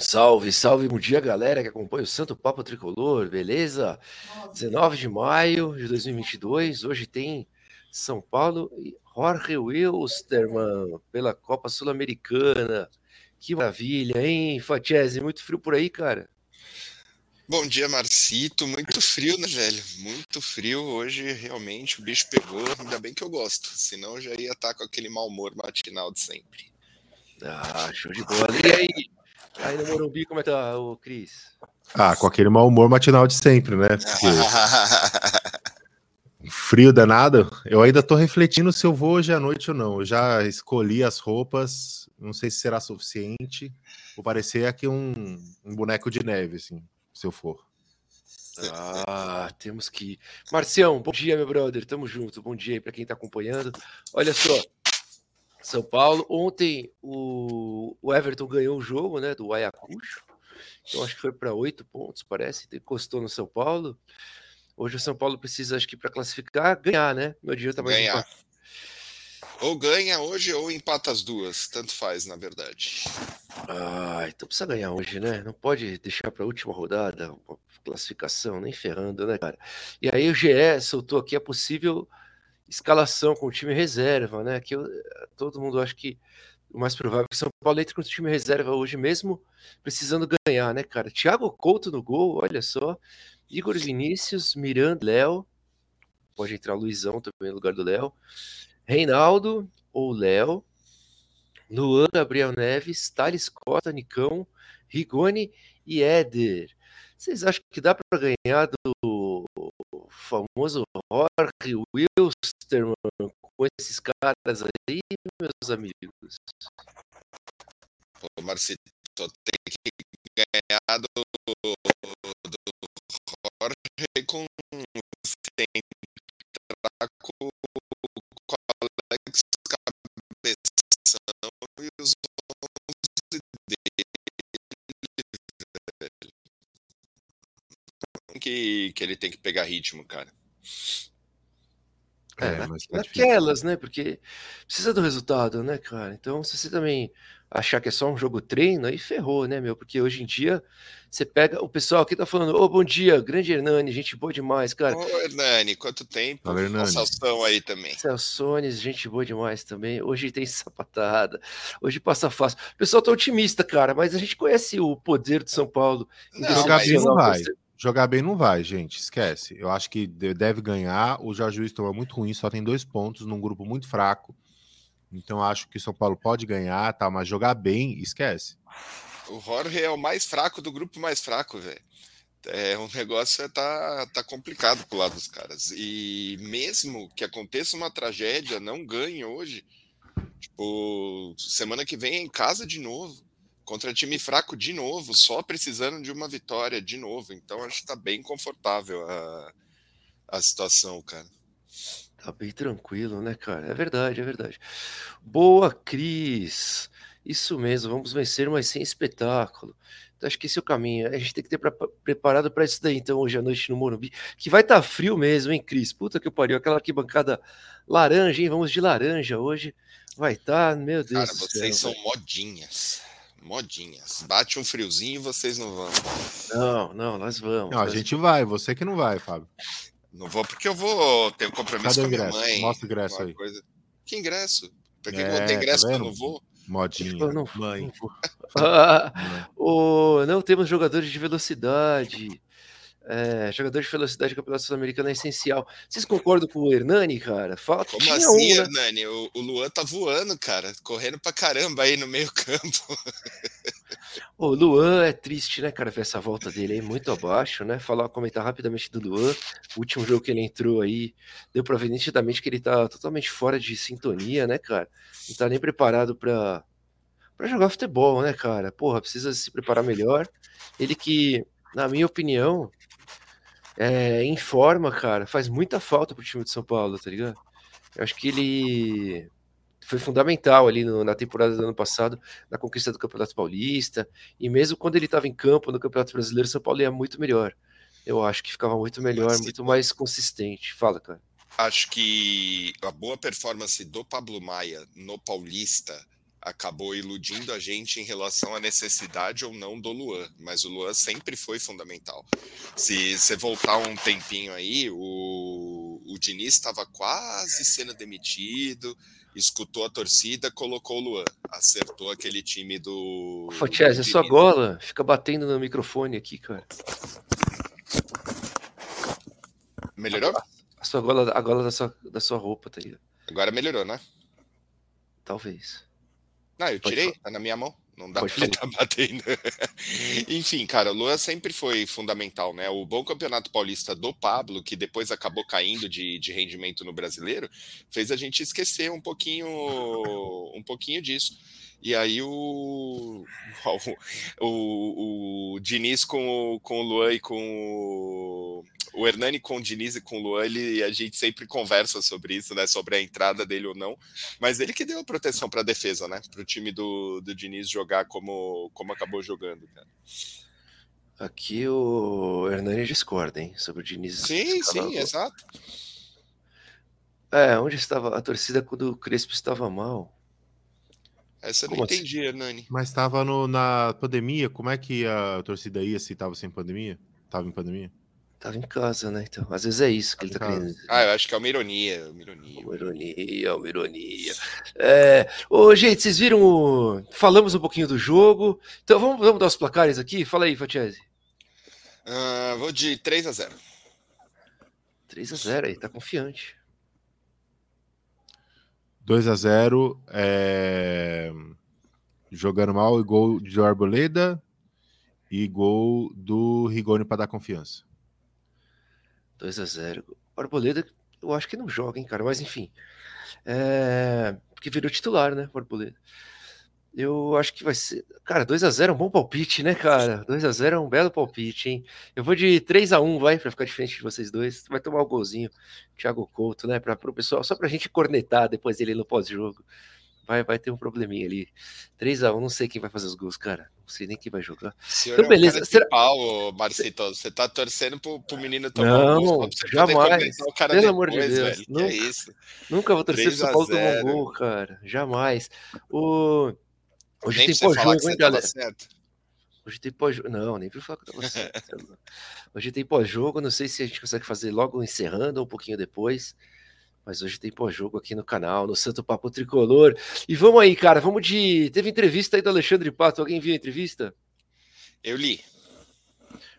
Salve, salve, bom dia galera que acompanha o Santo Papo Tricolor, beleza? 19 de maio de 2022, hoje tem São Paulo e Jorge Wilstermann pela Copa Sul-Americana. Que maravilha, hein, Fatiese? Muito frio por aí, cara? Bom dia, Marcito. Muito frio, né, velho? Muito frio. Hoje, realmente, o bicho pegou. Ainda bem que eu gosto, senão eu já ia estar com aquele mau humor matinal de sempre. Ah, show de bola. E aí, Aí no Morumbi, como é que tá o Cris? Ah, com aquele mau humor matinal de sempre, né? Porque... frio danado. Eu ainda tô refletindo se eu vou hoje à noite ou não. Eu já escolhi as roupas, não sei se será suficiente. Vou parecer aqui um, um boneco de neve, assim, se eu for. Ah, temos que ir. Marcião, bom dia, meu brother. Tamo junto. Bom dia aí para quem tá acompanhando. Olha só, são Paulo. Ontem o, o Everton ganhou o jogo, né, do Ayacucho. Então acho que foi para oito pontos, parece. Encostou no São Paulo. Hoje o São Paulo precisa, acho que para classificar, ganhar, né? Meu dia tá mais ganhar. Ou ganha hoje ou empata as duas, tanto faz, na verdade. Ah, então precisa ganhar hoje, né? Não pode deixar para a última rodada, classificação, nem ferrando, né, cara? E aí o GE soltou aqui a possível escalação com o time reserva, né? Que eu, todo mundo acha que o mais provável é que São Paulo entre com o time reserva hoje mesmo, precisando ganhar, né, cara? Thiago Couto no gol, olha só. Igor Vinícius, Miranda, Léo. Pode entrar o Luizão também no lugar do Léo. Reinaldo ou Léo. Luan, Gabriel Neves, Thales Costa, Nicão, Rigoni e Éder. Vocês acham que dá para ganhar do famoso Jorge Wilstermann com esses caras aí, meus amigos. Pô, Marcito, tem que ganhar do, do Jorge com 100 Que, que ele tem que pegar ritmo, cara. É, é mas tá naquelas, né? Porque precisa do resultado, né, cara? Então, se você também achar que é só um jogo treino, aí ferrou, né, meu? Porque hoje em dia você pega o pessoal aqui tá falando, ô, oh, bom dia, grande Hernani, gente boa demais, cara. Ô, Hernani, quanto tempo? Fala, Hernani. Celção aí também. Celsones, gente boa demais também. Hoje tem sapatada, hoje passa fácil. O pessoal tá otimista, cara, mas a gente conhece o poder do São Paulo. Não, jogar não vai. Jogar bem não vai, gente. Esquece. Eu acho que deve ganhar. O Jorge Wilson é muito ruim, só tem dois pontos num grupo muito fraco. Então acho que o São Paulo pode ganhar, tá? Mas jogar bem, esquece. O Jorge é o mais fraco do grupo mais fraco, velho. É, o negócio é tá, tá complicado pro lado dos caras. E mesmo que aconteça uma tragédia, não ganhe hoje. Tipo, semana que vem é em casa de novo contra time fraco de novo, só precisando de uma vitória de novo. Então acho que tá bem confortável a, a situação, cara. Tá bem tranquilo, né, cara? É verdade, é verdade. Boa, Cris. Isso mesmo, vamos vencer, mas sem espetáculo. Então, acho que esse é o caminho. A gente tem que ter pra, preparado para isso daí, então, hoje à noite no Morumbi. Que vai estar tá frio mesmo, hein, Cris? Puta que pariu. Aquela arquibancada laranja, hein? Vamos de laranja hoje. Vai estar, tá, meu Deus. Cara, vocês céu, são modinhas modinhas. Bate um friozinho e vocês não vão. Não, não, nós vamos. Não, a gente vai, você que não vai, Fábio. Não vou porque eu vou ter um compromisso Cadê com a minha mãe. Mostra o ingresso aí. Coisa. Que ingresso? Por que, é, eu vou ter ingresso tá eu não vou? Modinha. Não, mãe. ah, o, não temos jogadores de velocidade. É, jogador de velocidade do Campeonato Sul-Americano é essencial. Vocês concordam com o Hernani, cara? Fala Como assim, um, né? Hernani? O, o, Luan tá voando, cara, correndo pra caramba aí no meio campo. o Luan é triste, né, cara, ver essa volta dele aí muito abaixo, né? Falar, comentar rapidamente do Luan. O último jogo que ele entrou aí, deu pra ver nitidamente que ele tá totalmente fora de sintonia, né, cara? Não tá nem preparado pra, pra jogar futebol, né, cara? Porra, precisa se preparar melhor. Ele que, na minha opinião, é, em forma, cara, faz muita falta pro time de São Paulo, tá ligado? Eu acho que ele foi fundamental ali no, na temporada do ano passado, na conquista do Campeonato Paulista, e mesmo quando ele estava em campo no Campeonato Brasileiro, São Paulo ia muito melhor. Eu acho que ficava muito melhor, muito mais consistente. Fala, cara. Acho que a boa performance do Pablo Maia no Paulista acabou iludindo a gente em relação à necessidade ou não do Luan, mas o Luan sempre foi fundamental. Se você voltar um tempinho aí, o, o Diniz estava quase sendo demitido, escutou a torcida, colocou o Luan, acertou aquele time do. Fatias, é sua gola, fica batendo no microfone aqui, cara. Melhorou? A sua gola, a gola da sua, da sua roupa tá aí. Agora melhorou, né? Talvez. Não, eu tirei, tá na minha mão. Não dá Pode pra estar batendo. Enfim, cara, o Lua sempre foi fundamental, né? O bom campeonato paulista do Pablo, que depois acabou caindo de, de rendimento no brasileiro, fez a gente esquecer um pouquinho, um pouquinho disso. E aí o, o, o, Diniz com, o, com o Luan e com o, o Hernani com o Diniz e com o Luan, ele, a gente sempre conversa sobre isso, né? Sobre a entrada dele ou não. Mas ele que deu a proteção para a defesa, né? Para o time do, do Diniz jogar como, como acabou jogando, cara. Aqui o Hernani discorda, hein? Sobre o Diniz. Sim, sim, exato. É, onde estava a torcida quando o Crespo estava mal? Essa eu não assim? entendi, Hernani. Mas estava na pandemia, como é que a torcida ia se estava sem pandemia? Estava em pandemia? Tava em casa, né? Então, às vezes é isso que ele tá querendo dizer. Ah, eu acho que é uma ironia. Uma ironia, uma ironia, uma ironia. É... Ô, gente, vocês viram o... Falamos um pouquinho do jogo. Então vamos, vamos dar os placares aqui? Fala aí, Fatiese. Uh, vou de 3 a 0 3 a 0 aí, tá confiante. 2 a 0 é... Jogando mal e gol de Arboleda e gol do Rigoni para dar confiança. 2 a 0 O Arboleda, eu acho que não joga, hein, cara, mas enfim. É... Porque virou titular, né, Arboleda. Eu acho que vai ser. Cara, 2x0 é um bom palpite, né, cara? 2x0 é um belo palpite, hein? Eu vou de 3x1, vai, pra ficar diferente de vocês dois. Vai tomar o um golzinho, Thiago Couto, né? Pra, pro pessoal, só pra gente cornetar depois dele no pós-jogo vai, vai ter um probleminha ali. 3x1, não sei quem vai fazer os gols, cara. Não sei nem quem vai jogar. Senhor então, beleza. É um Será... pau, Marcito. Você tá torcendo pro, pro menino tomar não, um gol. jamais. Pelo depois, amor de Deus. Velho, nunca, é isso? nunca vou torcer pro São Paulo tomar um gol, cara. Jamais. O... Hoje nem tem pós-jogo, hein, galera? Hoje tem pós-jogo. Não, nem pra falar que tava certo. Hoje tem pós-jogo. Não sei se a gente consegue fazer logo encerrando ou um pouquinho depois. Mas hoje tem pós-jogo aqui no canal, no Santo Papo Tricolor. E vamos aí, cara, vamos de. Teve entrevista aí do Alexandre Pato. Alguém viu a entrevista? Eu li.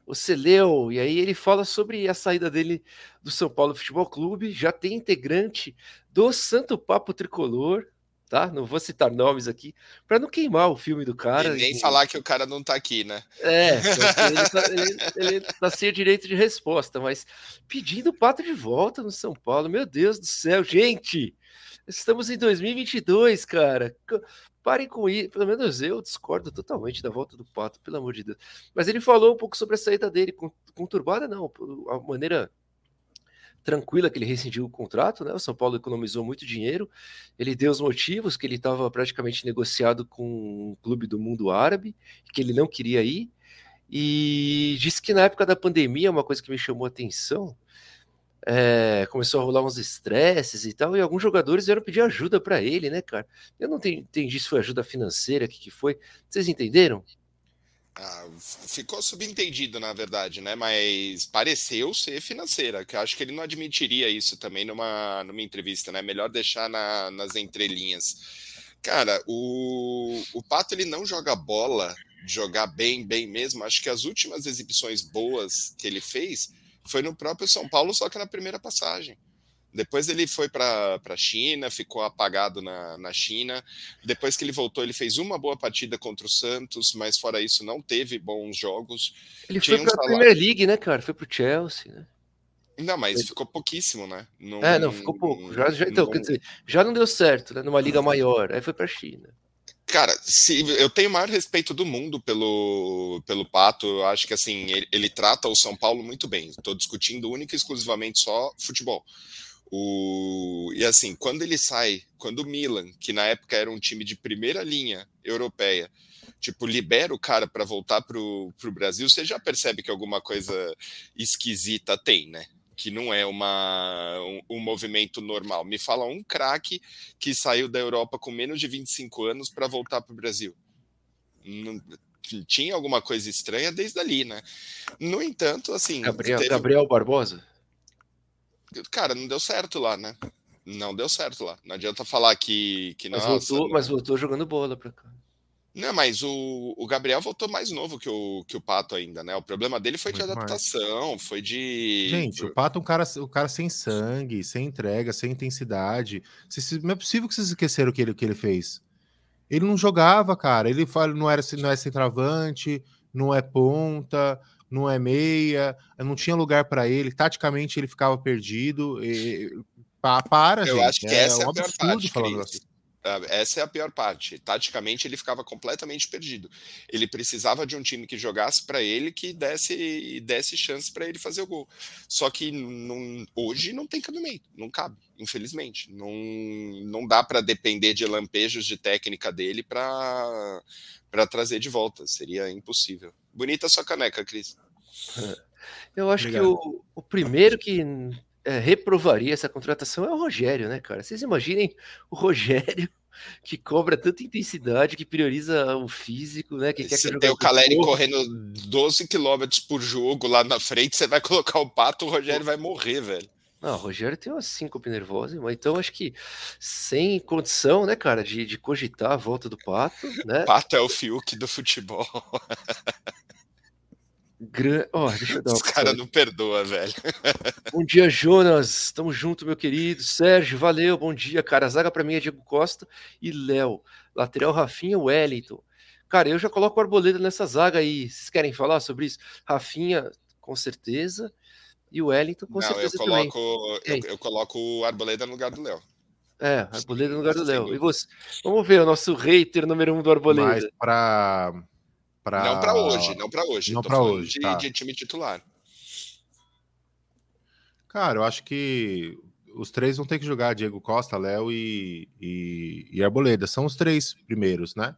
Você leu, e aí ele fala sobre a saída dele do São Paulo Futebol Clube. Já tem integrante do Santo Papo Tricolor, tá? Não vou citar nomes aqui, para não queimar o filme do cara. E nem e... falar que o cara não tá aqui, né? É, ele tá, ele, ele tá sem direito de resposta, mas pedindo o Pato de volta no São Paulo, meu Deus do céu, gente! Estamos em 2022, cara. Parem com isso. Pelo menos eu discordo totalmente da volta do Pato, pelo amor de Deus. Mas ele falou um pouco sobre a saída dele, conturbada não, a maneira tranquila que ele rescindiu o contrato, né? O São Paulo economizou muito dinheiro. Ele deu os motivos que ele estava praticamente negociado com um clube do mundo árabe, que ele não queria ir. E disse que na época da pandemia, uma coisa que me chamou a atenção, é, começou a rolar uns estresses e tal, e alguns jogadores vieram pedir ajuda para ele, né, cara? Eu não entendi se foi ajuda financeira, o que, que foi. Vocês entenderam? Ah, ficou subentendido, na verdade, né? Mas pareceu ser financeira, que acho que ele não admitiria isso também numa, numa entrevista, né? Melhor deixar na, nas entrelinhas. Cara, o, o Pato ele não joga bola, jogar bem, bem mesmo. Acho que as últimas exibições boas que ele fez foi no próprio São Paulo, só que na primeira passagem. Depois ele foi para a China, ficou apagado na, na China. Depois que ele voltou, ele fez uma boa partida contra o Santos, mas fora isso, não teve bons jogos. Ele Tinha foi para a salário... Premier League, né, cara? Foi para o Chelsea, né? Não, mas ficou pouquíssimo, né? Não, é, não, ficou pouco. Já, já, então, não... quer dizer, já não deu certo, né? Numa liga maior. Aí foi para a China. Cara, se, eu tenho o maior respeito do mundo pelo, pelo Pato. Eu acho que assim, ele, ele trata o São Paulo muito bem. Estou discutindo única e exclusivamente só futebol. O... E assim, quando ele sai, quando o Milan, que na época era um time de primeira linha europeia, tipo, libera o cara para voltar pro, pro Brasil, você já percebe que alguma coisa esquisita tem, né? que não é uma, um, um movimento normal. Me fala um craque que saiu da Europa com menos de 25 anos para voltar para o Brasil. Não, tinha alguma coisa estranha desde ali, né? No entanto, assim. Gabriel, teve... Gabriel Barbosa? Cara, não deu certo lá, né? Não deu certo lá. Não adianta falar que. que mas, nossa, voltou, não... mas voltou jogando bola pra cá. Não, mas o, o Gabriel voltou mais novo que o, que o Pato ainda, né? O problema dele foi Muito de adaptação, mais. foi de. Gente, o Pato é um cara, um cara sem sangue, sem entrega, sem intensidade. Não é possível que vocês esqueceram o que ele, que ele fez. Ele não jogava, cara. Ele não era não é centroavante, não é ponta, não é meia, não tinha lugar para ele. Taticamente ele ficava perdido. E, para, Eu gente. acho que é, essa é, um a pior parte, falando assim. Essa é a pior parte. Taticamente, ele ficava completamente perdido. Ele precisava de um time que jogasse para ele, que desse, desse chance para ele fazer o gol. Só que não, hoje não tem cabimento, não cabe, infelizmente. Não, não dá para depender de lampejos de técnica dele para trazer de volta. Seria impossível. Bonita sua caneca, Cris. Eu acho Obrigado. que o, o primeiro que é, reprovaria essa contratação é o Rogério, né, cara? Vocês imaginem o Rogério que cobra tanta intensidade, que prioriza o físico, né? Que você tem o Caleri correndo 12 km por jogo lá na frente, você vai colocar o pato, o Rogério vai morrer, velho. Não, o Rogério tem uma síncope nervosa, então acho que sem condição, né, cara, de, de cogitar a volta do Pato, né? Pato é o Fiuk do futebol. Gran... Oh, deixa eu dar Os caras não perdoa, velho. Bom dia, Jonas. Tamo junto, meu querido. Sérgio, valeu. Bom dia, cara. A zaga para mim é Diego Costa e Léo. Lateral Rafinha Wellington. Cara, eu já coloco o Arboleda nessa zaga aí. Vocês querem falar sobre isso? Rafinha, com certeza. E o Wellington, com não, certeza eu coloco, também. Eu, eu, coloco o Arboleda no lugar do Léo. É, Arboleda no lugar do Léo. E você? Vamos ver o nosso hater número um do Arboleda. Mas para Pra... Não para hoje, não para hoje. Não para hoje. De, tá. de time titular. Cara, eu acho que os três vão ter que jogar: Diego Costa, Léo e, e, e, Arboleda. São os três primeiros, né?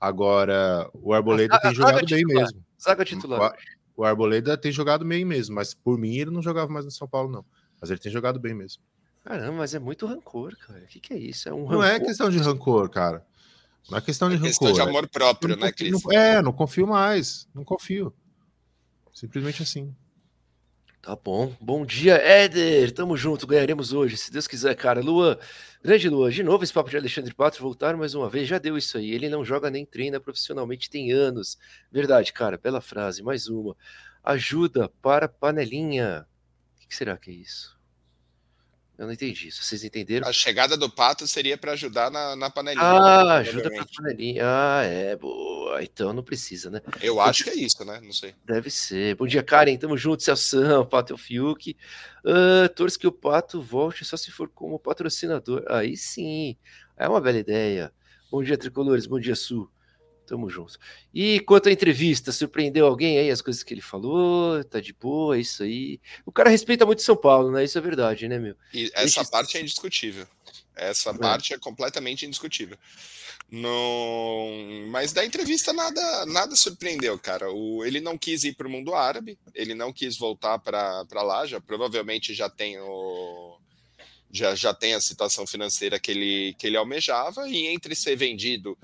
Agora, o Arboleda a, tem a, jogado bem titular. mesmo. Zaga titular. O, o Arboleda tem jogado bem mesmo, mas por mim ele não jogava mais no São Paulo, não. Mas ele tem jogado bem mesmo. Caramba, mas é muito rancor, cara. O que, que é isso? É um não é questão de rancor, cara. Não é questão de é questão rancor. de amor próprio, né, Cris? é, não confio mais. Não confio. Simplesmente assim. Tá bom. Bom dia, Éder. Tamo junto, ganharemos hoje, se Deus quiser, cara. Luan, grande Luan, de novo esse papo de Alexandre Pato voltar mais uma vez, já deu isso aí. Ele não joga nem treina profissionalmente, tem anos. Verdade, cara, bela frase, mais uma. Ajuda para panelinha. O que será que é isso? Eu não entendi isso. Vocês entenderam? A chegada do pato seria para ajudar na, na panelinha. Ah, ajuda para panelinha. Ah, é, boa. Então não precisa, né? Eu acho que é isso, né? Não sei. Deve ser. Bom dia, Karen. Tamo junto, Celção, Pato e o Fiuk. Uh, torce que o Pato volte só se for como patrocinador. Aí sim. É uma bela ideia. Bom dia, Tricolores. Bom dia, Sul. Tamo junto. E quanto à entrevista, surpreendeu alguém aí as coisas que ele falou? Tá de boa, é isso aí. O cara respeita muito São Paulo, né? Isso é verdade, né, meu? E essa Deixa... parte é indiscutível. Essa é. parte é completamente indiscutível. Não... Mas da entrevista nada nada surpreendeu, cara. O... Ele não quis ir para o mundo árabe, ele não quis voltar para lá, já provavelmente já tem o já, já tem a situação financeira que ele, que ele almejava, e entre ser vendido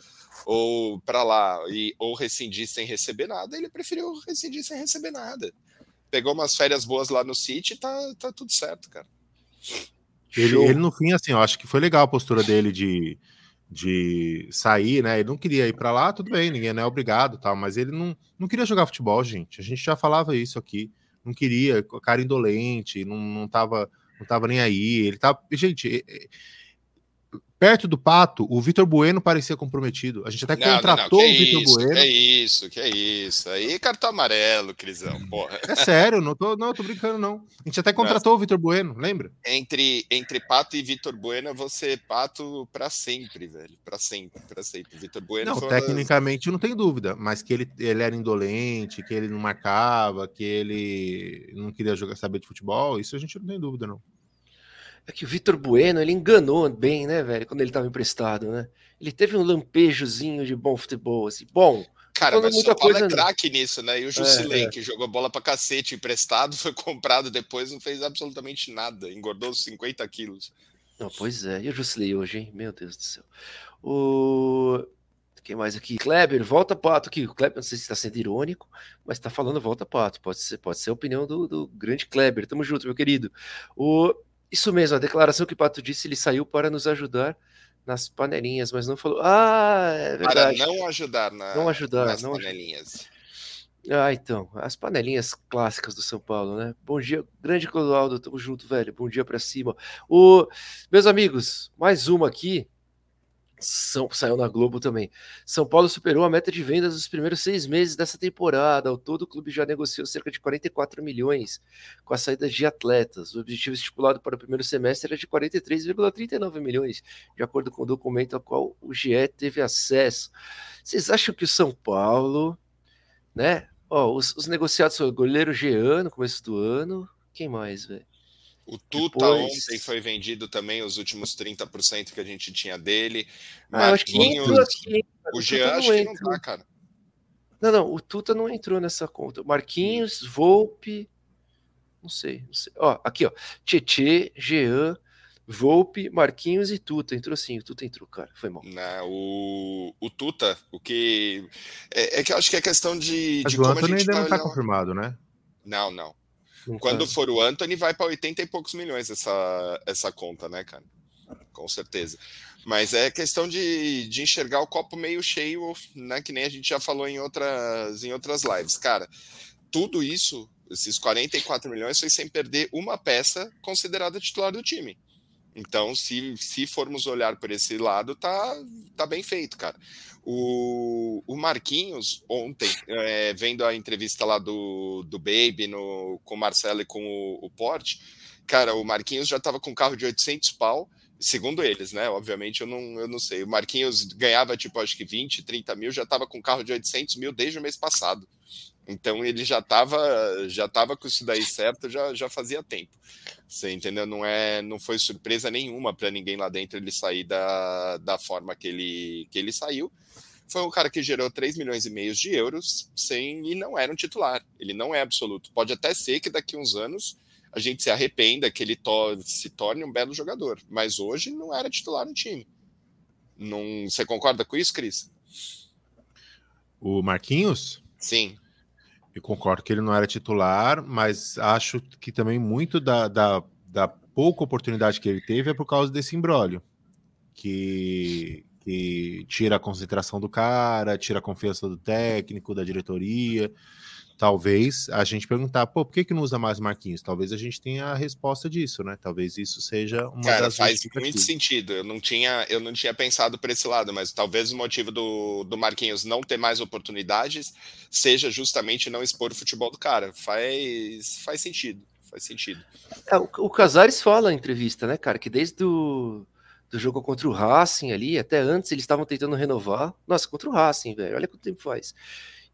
ou para lá e ou rescindir sem receber nada, ele preferiu rescindir sem receber nada. Pegou umas férias boas lá no City, tá, tá tudo certo, cara. Ele, ele, no fim, assim, eu acho que foi legal a postura dele de, de sair, né? Ele não queria ir para lá, tudo bem, ninguém não é obrigado, tal, mas ele não, não queria jogar futebol, gente. A gente já falava isso aqui. Não queria, cara indolente, não, não tava não tava nem aí. Ele tava. Gente, Perto do Pato, o Vitor Bueno parecia comprometido. A gente até não, contratou não, não. o Vitor Bueno. Que isso, que isso. Aí cartão amarelo, Crisão, porra. É sério, não tô, não, tô brincando, não. A gente até contratou o Vitor Bueno, lembra? Entre, entre Pato e Vitor Bueno, você Pato para sempre, velho. Para sempre, para sempre. Vitor Bueno. Não, tecnicamente das... não tem dúvida, mas que ele, ele era indolente, que ele não marcava, que ele não queria jogar, saber de futebol, isso a gente não tem dúvida, não. É que o Vitor Bueno, ele enganou bem, né, velho, quando ele estava emprestado, né? Ele teve um lampejozinho de bom futebol, assim, bom, Cara, mas o São Paulo é craque nisso, né? E o Jusilei, é, é. que jogou bola pra cacete emprestado, foi comprado depois, não fez absolutamente nada, engordou 50 quilos. Não, pois é, e o Jusilei hoje, hein? Meu Deus do céu. O. Quem mais aqui? Kleber, volta pato aqui. O Kleber, não sei se está sendo irônico, mas está falando volta pato. Pode ser, pode ser a opinião do, do grande Kleber. Tamo junto, meu querido. O, isso mesmo, a declaração que o Pato disse, ele saiu para nos ajudar nas panelinhas, mas não falou. Ah, é verdade. Para não ajudar, na, não ajudar nas não panelinhas. Ah, então, as panelinhas clássicas do São Paulo, né? Bom dia, grande Clodoaldo, tamo junto, velho. Bom dia para cima. O, meus amigos, mais uma aqui. São, saiu na Globo também. São Paulo superou a meta de vendas nos primeiros seis meses dessa temporada. Ao todo, o clube já negociou cerca de 44 milhões com a saída de atletas. O objetivo estipulado para o primeiro semestre era de 43,39 milhões, de acordo com o documento ao qual o GE teve acesso. Vocês acham que o São Paulo, né? Ó, os, os negociados foram o goleiro Jean no começo do ano. Quem mais, velho? O Tuta Depois... ontem foi vendido também, os últimos 30% que a gente tinha dele. Ah, acho que entrou aqui. O Jean acho que não tá, cara. Não, não, o Tuta não entrou nessa conta. Marquinhos, Volpe. Não sei, não sei. Ó, aqui, ó. Tietê, Jean, Volpe, Marquinhos e Tuta. Entrou sim, o Tuta entrou, cara. Foi mal. Não, o, o Tuta, o que. É, é, que eu acho que é questão de. Mas de o Antônio ainda não tá confirmado, né? Não, não. Quando for o Anthony, vai para 80 e poucos milhões essa, essa conta, né, cara? Com certeza. Mas é questão de, de enxergar o copo meio cheio, né? Que nem a gente já falou em outras, em outras lives. Cara, tudo isso, esses 44 milhões, foi sem perder uma peça considerada titular do time. Então, se, se formos olhar por esse lado, tá, tá bem feito, cara. O, o Marquinhos, ontem, é, vendo a entrevista lá do, do Baby no, com o Marcelo e com o, o Porte, cara, o Marquinhos já estava com um carro de 800 pau, segundo eles, né? Obviamente eu não, eu não sei. O Marquinhos ganhava, tipo, acho que 20, 30 mil, já estava com um carro de 800 mil desde o mês passado. Então ele já estava já tava com isso daí certo, já, já fazia tempo. Você entendeu? Não é, não foi surpresa nenhuma para ninguém lá dentro ele sair da, da forma que ele, que ele saiu. Foi um cara que gerou 3 milhões e meio de euros sem e não era um titular. Ele não é absoluto. Pode até ser que daqui uns anos a gente se arrependa que ele to se torne um belo jogador, mas hoje não era titular no time. Não, você concorda com isso, Cris? O Marquinhos? Sim. Eu concordo que ele não era titular, mas acho que também muito da, da, da pouca oportunidade que ele teve é por causa desse imbróglio. Que, que tira a concentração do cara, tira a confiança do técnico, da diretoria. Talvez a gente perguntar, pô, por que, que não usa mais Marquinhos? Talvez a gente tenha a resposta disso, né? Talvez isso seja uma Cara, faz muito sentido. Eu não tinha, eu não tinha pensado por esse lado, mas talvez o motivo do, do Marquinhos não ter mais oportunidades seja justamente não expor o futebol do cara. Faz, faz sentido. Faz sentido. É, o, o Casares fala na entrevista, né, cara, que desde o do jogo contra o Racing ali, até antes eles estavam tentando renovar. Nossa, contra o Racing, velho. Olha quanto tempo faz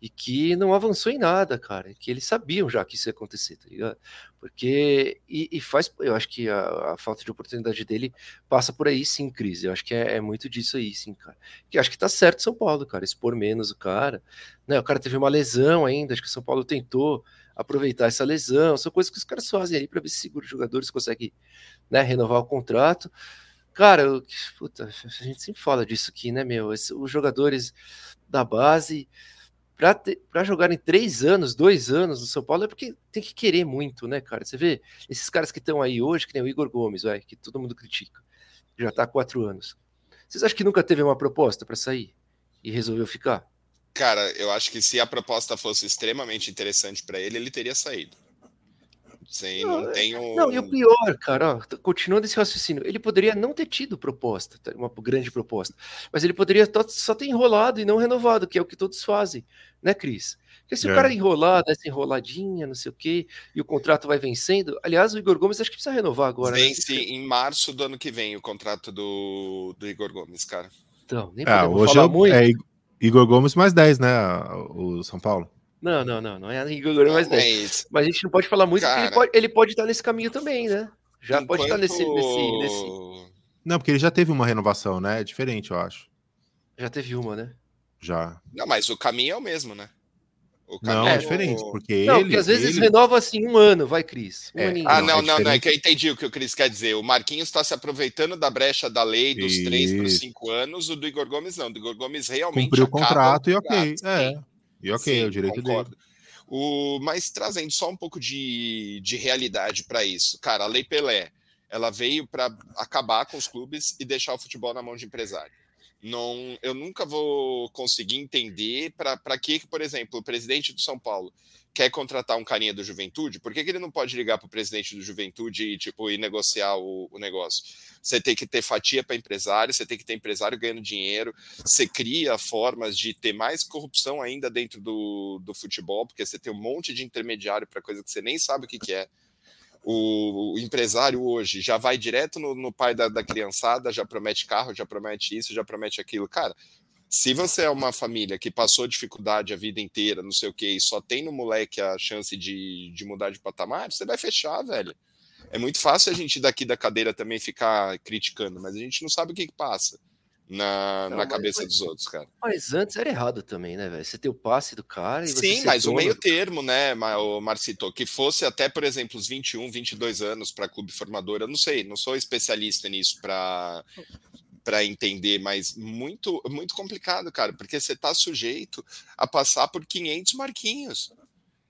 e que não avançou em nada, cara, que eles sabiam já que isso ia acontecer, tá ligado? Porque, e, e faz, eu acho que a, a, falta de oportunidade dele passa por aí sim, crise, eu acho que é, é, muito disso aí, sim, cara, que acho que tá certo São Paulo, cara, expor menos o cara, né, o cara teve uma lesão ainda, acho que o São Paulo tentou aproveitar essa lesão, são coisas que os caras fazem aí para ver se segura os jogadores conseguem, né, renovar o contrato, cara, puta, a gente sempre fala disso aqui, né, meu, os jogadores da base para jogar em três anos, dois anos no São Paulo é porque tem que querer muito, né, cara? Você vê esses caras que estão aí hoje, que nem o Igor Gomes, vai, que todo mundo critica, já tá há quatro anos. Vocês acham que nunca teve uma proposta para sair e resolveu ficar? Cara, eu acho que se a proposta fosse extremamente interessante para ele, ele teria saído. Sim, não, não é, tenho. Não, e o pior, cara, ó, continuando esse raciocínio, ele poderia não ter tido proposta, tá, uma grande proposta, mas ele poderia só ter enrolado e não renovado, que é o que todos fazem, né, Cris? Porque se é. o cara enrolar, essa enroladinha, não sei o quê, e o contrato vai vencendo. Aliás, o Igor Gomes acho que precisa renovar agora. Vence né? em março do ano que vem o contrato do, do Igor Gomes, cara. Então, nem ah, hoje falar é, muito. É Igor Gomes mais 10, né? O São Paulo. Não, não, não, não é a Igor mais 10. Mas a gente não pode falar muito, Cara, porque ele pode, ele pode estar nesse caminho também, né? Já enquanto... pode estar nesse, nesse, nesse. Não, porque ele já teve uma renovação, né? É diferente, eu acho. Já teve uma, né? já. Não, mas o caminho é o mesmo, né? não, é diferente, porque não, ele... porque às vezes ele... renova assim um ano, vai, Cris. Um é. Ah, não, é não, não, é que eu entendi o que o Cris quer dizer. O Marquinhos está se aproveitando da brecha da lei dos Isso. três por cinco anos, o do Igor Gomes não. O do Igor Gomes realmente Cumpriu o contrato e ok. É. E ok, Sim, é o direito concordo. dele. O, mas trazendo só um pouco de, de realidade para isso. Cara, a Lei Pelé, ela veio para acabar com os clubes e deixar o futebol na mão de empresário não, eu nunca vou conseguir entender para que, por exemplo, o presidente do São Paulo quer contratar um carinha do Juventude, por que, que ele não pode ligar para o presidente do Juventude e, tipo, ir negociar o, o negócio? Você tem que ter fatia para empresário, você tem que ter empresário ganhando dinheiro, você cria formas de ter mais corrupção ainda dentro do, do futebol, porque você tem um monte de intermediário para coisa que você nem sabe o que, que é o, empresário hoje já vai direto no, no pai da, da, criançada, já promete carro, já promete isso, já promete aquilo. Cara, se você é uma família que passou dificuldade a vida inteira, não sei o que, e só tem no moleque a chance de, de mudar de patamar, você vai fechar, velho. É muito fácil a gente daqui da cadeira também ficar criticando, mas a gente não sabe o que, que passa na, não, na cabeça mas, dos outros, cara. Mas antes era errado também, né, velho? Você tem o passe do cara e Sim, mas o meio termo, né, o Marcito, que fosse até, por exemplo, os 21, 22 anos para clube formador, eu não sei, não sou especialista nisso para para entender, mas muito muito complicado, cara, porque você tá sujeito a passar por 500 marquinhos.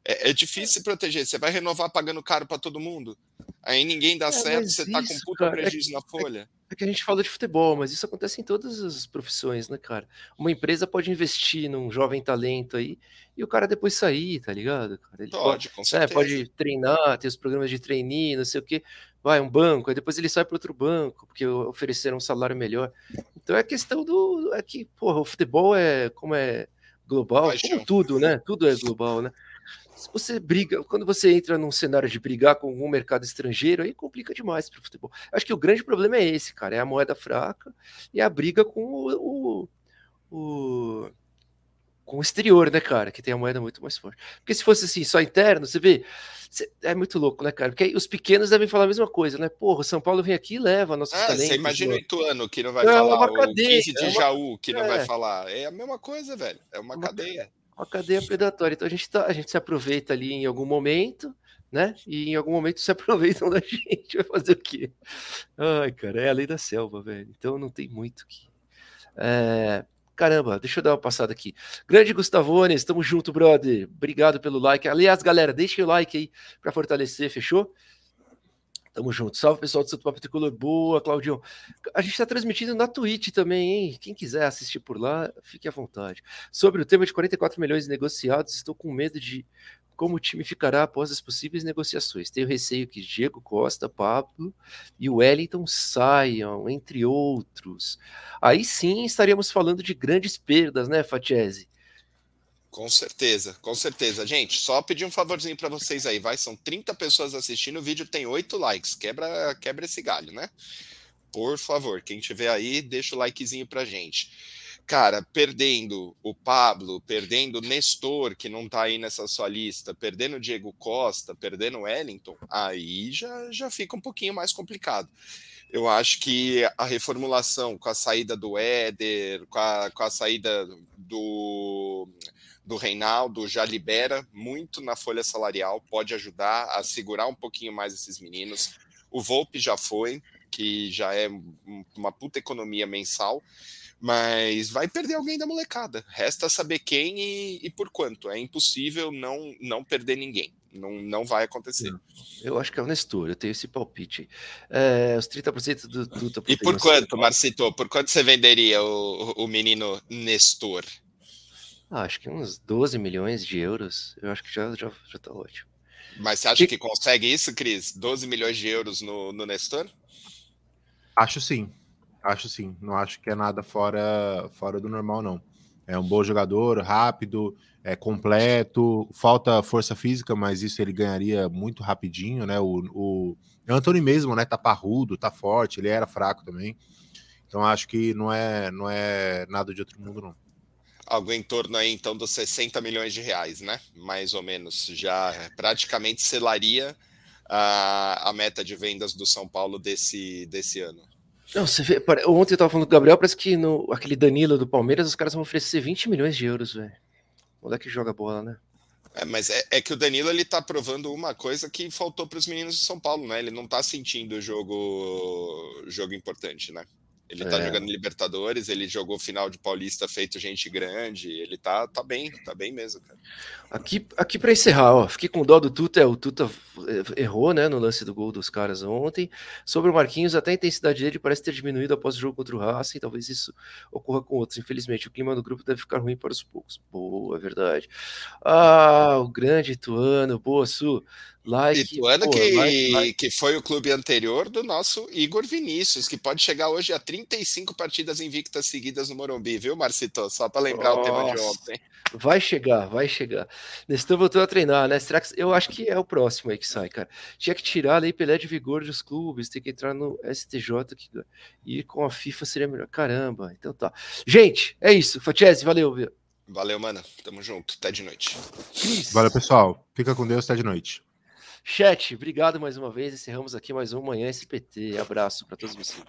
É, é difícil se proteger, você vai renovar pagando caro para todo mundo. Aí ninguém dá é, certo, você isso, tá com puta cara, é prejuízo é, na folha. É que a gente fala de futebol, mas isso acontece em todas as profissões, né, cara? Uma empresa pode investir num jovem talento aí e o cara depois sair, tá ligado? Ele pode, pode, com é, pode treinar, ter os programas de trainee, não sei o quê. Vai, um banco, aí depois ele sai para outro banco, porque ofereceram um salário melhor. Então é questão do. É que, porra, o futebol é como é global, como tudo, né? Tudo é global, né? Se você briga, quando você entra num cenário de brigar com um mercado estrangeiro, aí complica demais para o futebol. Acho que o grande problema é esse, cara, é a moeda fraca e a briga com o, o, o com o exterior, né, cara, que tem a moeda muito mais forte. Porque se fosse assim, só interno, você vê, é muito louco, né, cara? Porque os pequenos devem falar a mesma coisa, né? Porra, o São Paulo vem aqui e leva nossos ah, talentos. Você imagina o Ituano que não vai é falar, uma cadeia, o 15 de é uma... Jaú que não é. vai falar. É a mesma coisa, velho. É uma, uma cadeia uma cadeia predatória. Então a gente, tá, a gente se aproveita ali em algum momento, né? E em algum momento se aproveitam da gente. Vai fazer o quê? Ai, cara, é a lei da selva, velho. Então não tem muito que. É... Caramba, deixa eu dar uma passada aqui. Grande Gustavone, estamos junto, brother. Obrigado pelo like. Aliás, galera, deixem o like aí para fortalecer, fechou? Tamo junto. Salve, pessoal do Santo Papo Tricolor. Boa, Claudião. A gente está transmitindo na Twitch também, hein? Quem quiser assistir por lá, fique à vontade. Sobre o tema de 44 milhões negociados, estou com medo de como o time ficará após as possíveis negociações. Tenho receio que Diego Costa, Pablo e Wellington saiam, entre outros. Aí sim estaríamos falando de grandes perdas, né, Fatiese? Com certeza, com certeza. Gente, só pedir um favorzinho para vocês aí, vai. São 30 pessoas assistindo, o vídeo tem 8 likes. Quebra, quebra esse galho, né? Por favor, quem tiver aí, deixa o likezinho pra gente. Cara, perdendo o Pablo, perdendo o Nestor, que não tá aí nessa sua lista, perdendo o Diego Costa, perdendo o Wellington, aí já, já fica um pouquinho mais complicado. Eu acho que a reformulação com a saída do Éder, com a, com a saída do do Reinaldo já libera muito na folha salarial, pode ajudar a segurar um pouquinho mais esses meninos. O Volpe já foi, que já é uma puta economia mensal, mas vai perder alguém da molecada. Resta saber quem e, e por quanto. É impossível não, não perder ninguém. Não, não vai acontecer. Eu acho que é o Nestor, eu tenho esse palpite. É, os 30% do, do E por quanto, Marcito? Por quanto você venderia o, o menino Nestor? Ah, acho que uns 12 milhões de euros. Eu acho que já, já, já tá ótimo. Mas você acha e... que consegue isso, Cris? 12 milhões de euros no, no Nestor? Acho sim. Acho sim. Não acho que é nada fora, fora do normal, não. É um bom jogador, rápido, é completo, falta força física, mas isso ele ganharia muito rapidinho, né? O, o, Anthony mesmo, né? Tá parrudo, tá forte, ele era fraco também. Então acho que não é, não é nada de outro mundo, não algo em torno aí então dos 60 milhões de reais, né? Mais ou menos, já praticamente selaria a, a meta de vendas do São Paulo desse, desse ano. Não, você vê, ontem eu tava falando com o Gabriel, parece que no, aquele Danilo do Palmeiras, os caras vão oferecer 20 milhões de euros, velho. O moleque joga bola, né? É, mas é, é, que o Danilo ele tá provando uma coisa que faltou para os meninos de São Paulo, né? Ele não tá sentindo o jogo, jogo importante, né? Ele tá é. jogando Libertadores, ele jogou final de Paulista feito gente grande, ele tá, tá bem, tá bem mesmo, cara. Aqui, aqui para encerrar, ó, fiquei com dó do Tuta, é, o Tuta errou, né, no lance do gol dos caras ontem. Sobre o Marquinhos, até a intensidade dele parece ter diminuído após o jogo contra o Racing, talvez isso ocorra com outros. Infelizmente, o clima do grupo deve ficar ruim para os poucos. Boa, é verdade. Ah, o grande Ituano, boa, Su. Like, Ituano pô, que, like, like. que foi o clube anterior do nosso Igor Vinícius, que pode chegar hoje a 35 partidas invictas seguidas no Morumbi, viu, Marcito? Só para lembrar Nossa. o tema de ontem. Vai chegar, vai chegar. Nestor voltou a treinar, né? Será que eu acho que é o próximo aí que sai, cara? Tinha que tirar a lei Pelé de vigor dos clubes, tem que entrar no STJ que... e com a FIFA seria melhor. Caramba, então tá. Gente, é isso. Fatiese, valeu, viu? Valeu, mano. Tamo junto. Até de noite. Valeu, pessoal. Fica com Deus. Até de noite. Chat, obrigado mais uma vez. Encerramos aqui mais um Manhã SPT. Abraço para todos vocês.